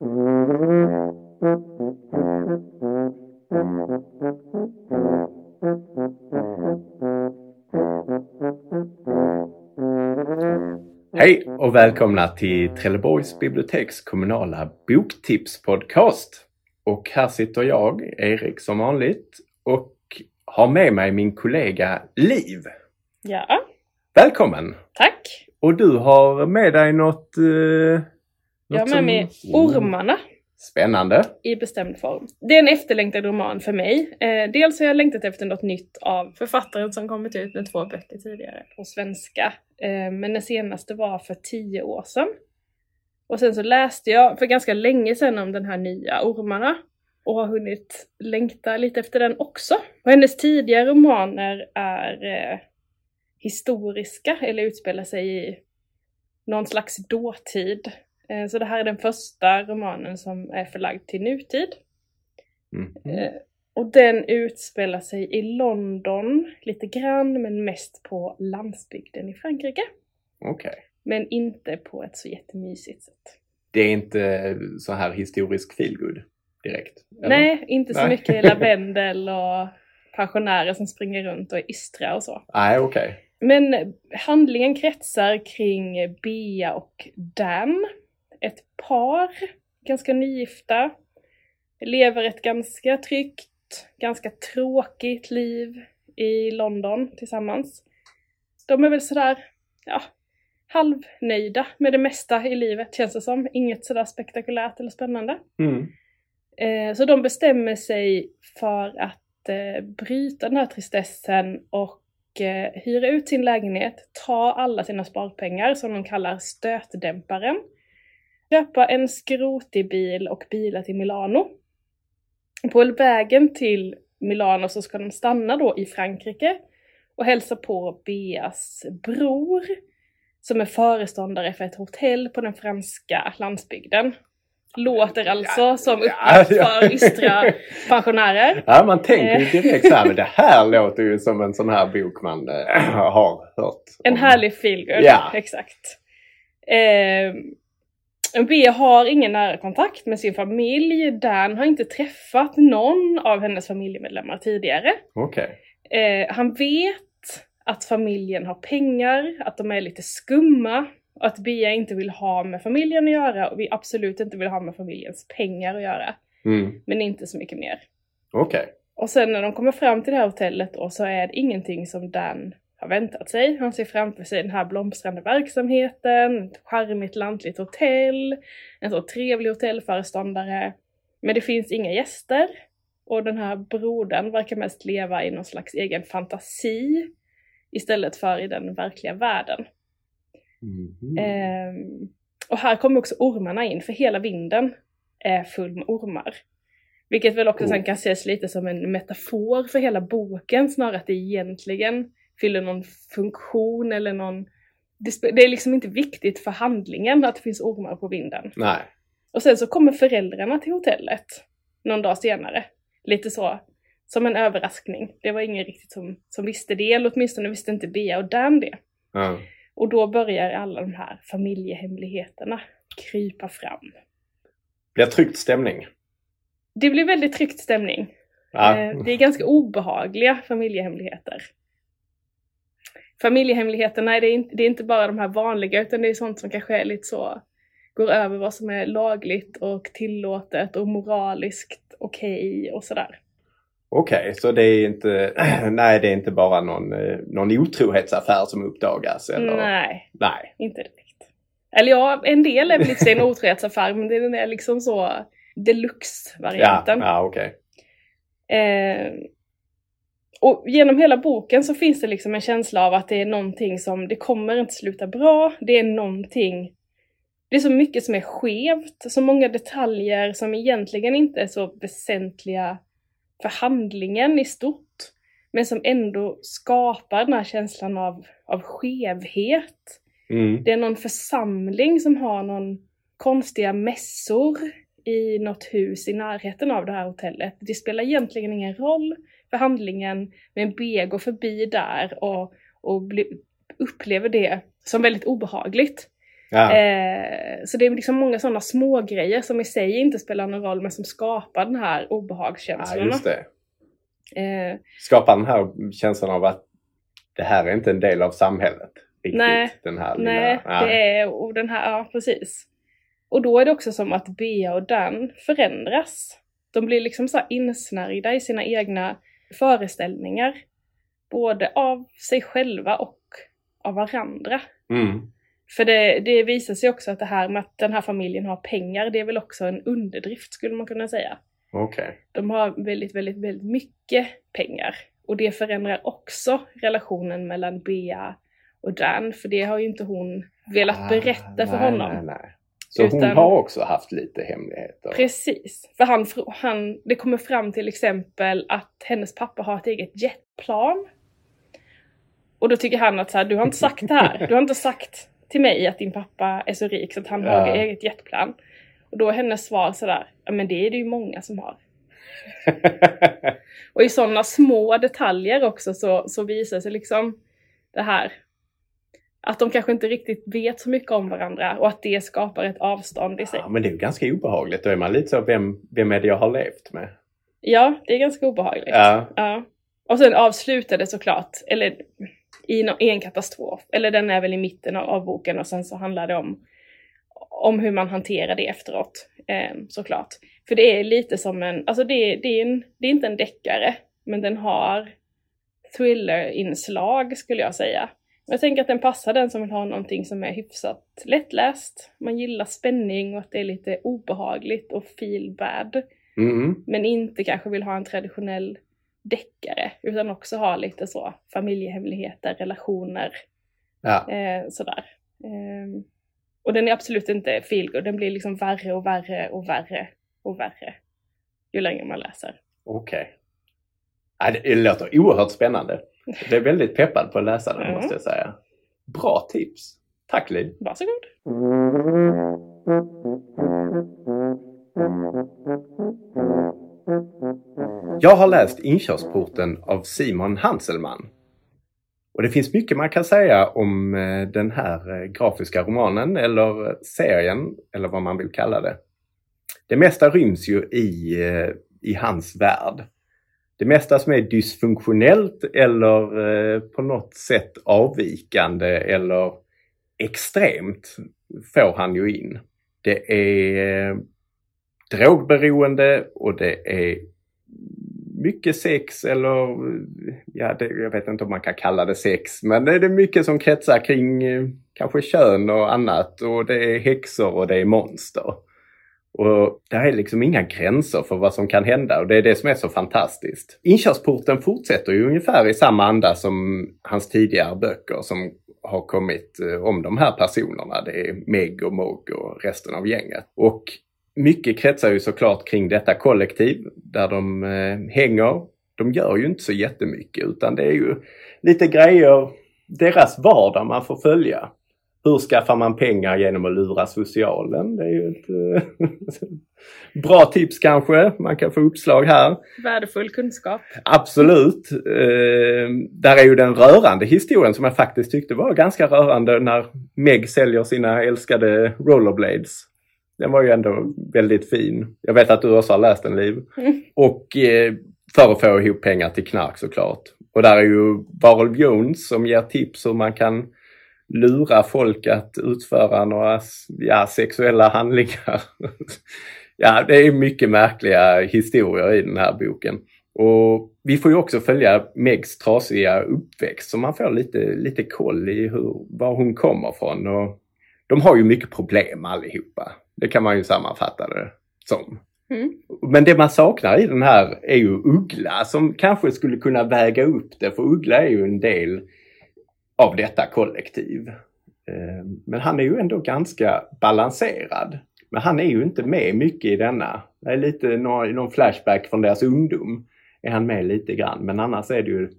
Hej och välkomna till Trelleborgs biblioteks kommunala boktipspodcast. Och här sitter jag, Erik som vanligt, och har med mig min kollega Liv. Ja, Välkommen! tack. Och du har med dig något... Eh, Jag har med mig Ormarna Spännande! i bestämd form. Det är en efterlängtad roman för mig. Eh, dels har jag längtat efter något nytt av författaren som kommit ut med två böcker tidigare på svenska. Eh, men den senaste var för tio år sedan. Och sen så läste jag för ganska länge sedan om den här nya Ormarna och har hunnit längta lite efter den också. Och hennes tidigare romaner är eh, historiska eller utspelar sig i någon slags dåtid. Eh, Så det här är den första romanen som är förlagd till nutid. Mhm. Eh, Och den utspelar sig i London lite grann, men mest på landsbygden i Frankrike. Okej. Men inte på ett så jättemysigt sätt. Det är inte så här historisk feelgood direkt? eller? Nej, inte så Nej. mycket lavendel och pensionärer som springer runt och är ystra och så. Nej, okej. Men handlingen kretsar kring Bea och Dan. Ett par, ganska nygifta. Lever ett ganska tryggt, ganska tråkigt liv i London tillsammans. De är väl sådär, ja, halvnöjda med det mesta i livet känns det som. Inget sådär spektakulärt eller spännande. Mm. Eh, så de bestämmer sig för att eh, bryta den här tristessen och eh, hyra ut sin lägenhet, ta alla sina sparpengar som de kallar stötdämparen, köpa en skrotig bil och bila till Milano. På vägen till Milano så ska de stanna då i Frankrike och hälsa på Beas bror som är föreståndare för ett hotell på den franska landsbygden. Låter alltså Ja, som ja, upplägg ja. för ystra pensionärer. Ja, man tänker ju direkt så här, men det här låter ju som en sån här bok man eh, har hört. En om. härlig feelgood, Ja. exakt. Eh, Bea har ingen nära kontakt med sin familj. Dan har inte träffat någon av hennes familjemedlemmar tidigare. Okej. Eh, han vet att familjen har pengar, att de är lite skumma, och att Bea inte vill ha med familjen att göra och vi absolut inte vill ha med familjens pengar att göra. Mm. Men inte så mycket mer. Okej. Och sen när de kommer fram till det här hotellet då så är det ingenting som Dan har väntat sig. Han ser framför sig den här blomstrande verksamheten, ett charmigt lantligt hotell, en så trevlig hotellföreståndare. Men det finns inga gäster. Och den här brodern verkar mest leva i någon slags egen fantasi istället för i den verkliga världen. Mhm. Ehm, och här kommer också ormarna in, för hela vinden är full med ormar. Vilket väl också Oh. sen kan ses lite som en metafor för hela boken, snarare att det egentligen fyller någon funktion eller någon... Det, det är liksom inte viktigt för handlingen att det finns ormar på vinden. Nej. Och sen så kommer föräldrarna till hotellet någon dag senare. Lite så, som en överraskning. Det var ingen riktigt som, som visste det, eller åtminstone visste inte Bea och Dan det. Ja. Och då börjar alla de här familjehemligheterna krypa fram. Blir tryckt stämning. Det blir väldigt tryckt stämning. Ja. Eh, Det är ganska obehagliga familjehemligheter. Familjehemligheterna, det är, inte, det är inte bara de här vanliga utan det är sånt som kanske är lite så, går över vad som är lagligt och tillåtet och moraliskt okej och sådär. Okej, så det är inte, nej det är inte bara någon, eh, någon otrohetsaffär som uppdagas? Eller? Nej, Nej. inte direkt. Eller ja, en del är väl lite en otrohetsaffär men den är liksom så Ja, deluxe-varianten. ja okej. Eh, och genom hela boken så finns det liksom en känsla av att det är någonting som, det kommer inte sluta bra, det är någonting, det är så mycket som är skevt, så många detaljer som egentligen inte är så väsentliga för handlingen i stort, men som ändå skapar den här känslan av, av skevhet. Mm. Det är någon församling som har någon konstiga mässor i något hus i närheten av det här hotellet. Det spelar egentligen ingen roll för handlingen, men B går förbi där och, och bli, upplever det som väldigt obehagligt. Ja. Eh, så det är liksom många sådana små grejer som i sig inte spelar någon roll men som skapar den här ja, obehagskänslorna. just det. eh, Skapar den här känslan av att det här är inte en del av samhället. Riktigt, Nej, den här nej, lilla, det är, och den här, ja precis. Och då är det också som att Bea och Dan förändras. De blir liksom så insnärjda i sina egna föreställningar. Både av sig själva och av varandra. Mm. För det, det visar sig också att det här med att den här familjen har pengar, det är väl också en underdrift skulle man kunna säga. Okej. De har väldigt, väldigt, väldigt mycket pengar. Och det förändrar också relationen mellan Bea och Dan, för det har ju inte hon velat berätta för Ah, nej, honom. Nej, nej. Så hon Utan- har också haft lite hemligheter? Precis. För han, han, det kommer fram till exempel att hennes pappa har ett eget jetplan. Och då tycker han att så här, du har inte sagt det här. Du har inte sagt till mig att din pappa är så rik så att han har Ja. ett eget jetplan. Och då är hennes svar sådär, ja men det är det ju många som har. Och i sådana små detaljer också så, så visar sig liksom det här att de kanske inte riktigt vet så mycket om varandra och att det skapar ett avstånd i sig. ja, men det är ju ganska obehagligt. Då är man lite så, vem, vem är det jag har levt med? Ja, det är ganska obehagligt. Ja. Ja. Och sen avslutade såklart, eller i, no, i en katastrof. Eller den är väl i mitten av, av boken och sen så handlar det om, om hur man hanterar det efteråt. Eh, såklart. För det är lite som en, alltså det, det, är en, det är inte en deckare, men den har thriller-inslag skulle jag säga. Jag tänker att den passar den som vill ha någonting som är hyfsat lättläst. Man gillar spänning och att det är lite obehagligt och feel bad Mm. men inte kanske vill ha en traditionell deckare utan också ha lite så familjehemligheter, relationer, Ja. eh, sådär. Ehm, och den är absolut inte feelgood, den blir liksom värre och värre och värre och värre ju längre man läser. Okej. Det, det låter oerhört spännande. Jag är väldigt peppad på att läsa den Ja. måste jag säga. Bra tips. Tack Liv. Varsågod! Jag har läst Inkörsporten av Simon Hanselman. Och det finns mycket man kan säga om eh, den här eh, grafiska romanen eller serien eller vad man vill kalla det. Det mesta ryms ju i, eh, i hans värld. Det mesta som är dysfunktionellt eller eh, på något sätt avvikande eller extremt får han ju in. Det är eh, drogberoende och det är mycket sex eller ja, det, jag vet inte om man kan kalla det sex men det är mycket som kretsar kring eh, kanske kön och annat och det är häxor och det är monster. Och det är liksom inga gränser för vad som kan hända och det är det som är så fantastiskt. Inkörsporten fortsätter ju ungefär i samma anda som hans tidigare böcker som har kommit eh, om de här personerna. Det är Meg och Mog och resten av gänget. Och mycket kretsar ju såklart kring detta kollektiv där de eh, hänger. De gör ju inte så jättemycket utan det är ju lite grejer, deras vardag man får följa. Hur skaffar man pengar genom att lura socialen? Det är ju ett eh, bra tips kanske. Man kan få uppslag här. Värdefull kunskap. Absolut. Eh, där är ju den rörande historien som jag faktiskt tyckte var ganska rörande när Meg säljer sina älskade rollerblades. Den var ju ändå väldigt fin. Jag vet att du också har läst den Liv. Mm. Och eh, för att få ihop pengar till knark såklart. Och där är ju Varulv Jones som ger tips hur man kan lura folk att utföra några ja, sexuella handlingar. ja, det är mycket märkliga historier i den här boken. Och vi får ju också följa Megs trasiga uppväxt så man får lite, lite koll i hur, var hon kommer från. Och de har ju mycket problem allihopa. Det kan man ju sammanfatta det som. Mm. Men det man saknar i den här är ju Uggla som kanske skulle kunna väga upp det för Uggla är ju en del av detta kollektiv. Eh, Men han är ju ändå ganska balanserad. Men han är ju inte med mycket i denna. Det är lite någon, någon flashback från deras ungdom. Är han med lite grann men annars är det ju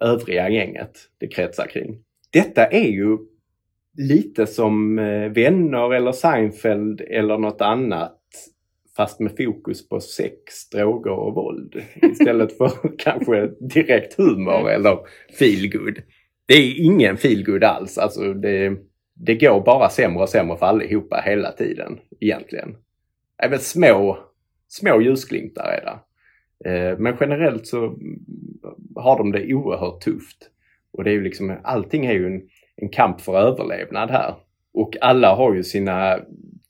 övriga gänget det kretsar kring. Detta är ju lite som eh, Vänner eller Seinfeld eller något annat fast med fokus på sex, droger och våld istället för kanske direkt humor eller feelgood. Det är ingen feelgood alls. Alltså det, det går bara sämre och sämre för allihopa hela tiden egentligen. Även små, små ljusglimtar är det. Eh, men generellt så har de det oerhört tufft. Och det är ju liksom, allting är ju en, en kamp för överlevnad här. Och alla har ju sina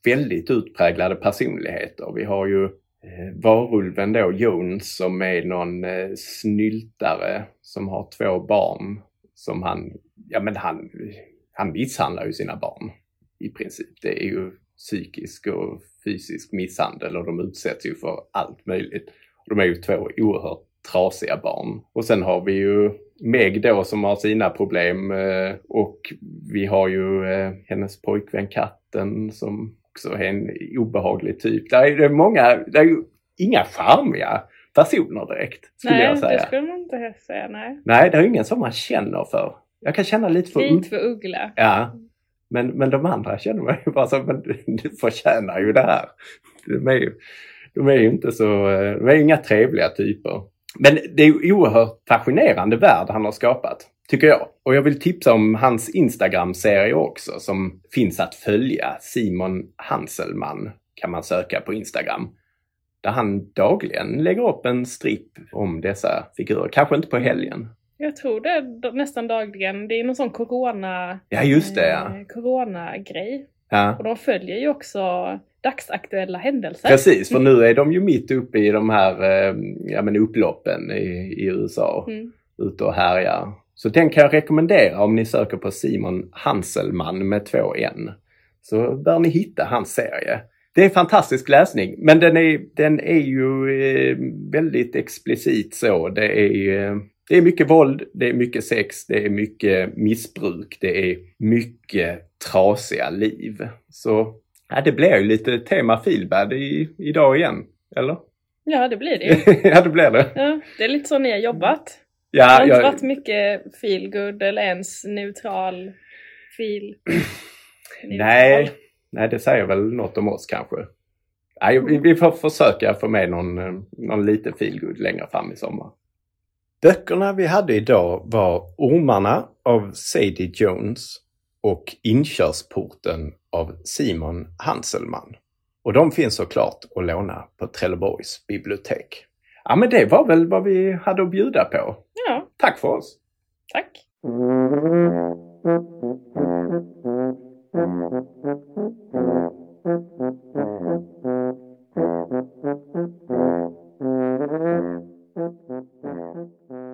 väldigt utpräglade personligheter. Vi har ju eh, varulven då, Jones, som är någon eh, snyltare som har två barn som han, ja men han, han misshandlar ju sina barn i princip. Det är ju psykisk och fysisk misshandel och de utsätts ju för allt möjligt. De är ju två oerhört trasiga barn. Och sen har vi ju Meg då som har sina problem eh, och vi har ju eh, hennes pojkvän katten som också är en obehaglig typ. Det är, det är många, det är ju inga charmiga personer direkt. Skulle nej, jag säga. det skulle man inte säga. Nej. Nej, det är ingen som man känner för. Jag kan känna lite för... Lite för Uggla. Ja. Men, men de andra känner man ju bara så, men du, du förtjänar ju det här. De är ju, de är ju inte så, de är ju inga trevliga typer. Men det är ju oerhört fascinerande värld han har skapat, tycker jag. Och jag vill tipsa om hans Instagram-serie också som finns att följa. Simon Hanselman kan man söka på Instagram. Där han dagligen lägger upp en stripp om dessa figurer. Kanske inte på helgen. Jag tror det är nästan dagligen. Det är någon sån corona... Ja, just det ja. eh, Corona-grej. ja. Och de följer ju också dagsaktuella händelser. Precis, för nu är de ju mitt uppe i de här eh, ja, men upploppen i, i USA. Mm. Ute och härjar. Så den kan jag rekommendera om ni söker på Simon Hanselman med två N. Så bör ni hitta hans serie. Det är fantastisk läsning men den är, den är ju eh, väldigt explicit så. Det är, eh, det är mycket våld, det är mycket sex, det är mycket missbruk, det är mycket trasiga liv. Så ja, det blir ju lite tema feelbad i, idag igen, eller? Ja, det blir det ja, det blir det. Ja, det är lite så ni har jobbat. det Ja, har inte jag, varit mycket feelgood eller ens neutral feel. nej, nej, det säger väl något om oss kanske. Nej, vi, får försöka få med någon, eh, någon lite feelgood längre fram i sommar. Böckerna vi hade idag var Ormarna av Sadie Jones och Inkörsporten av Simon Hanselman. Och de finns såklart att låna på Trelleborgs bibliotek. Ja men det var väl vad vi hade att bjuda på. Ja, Tack för oss! tack. Thank you.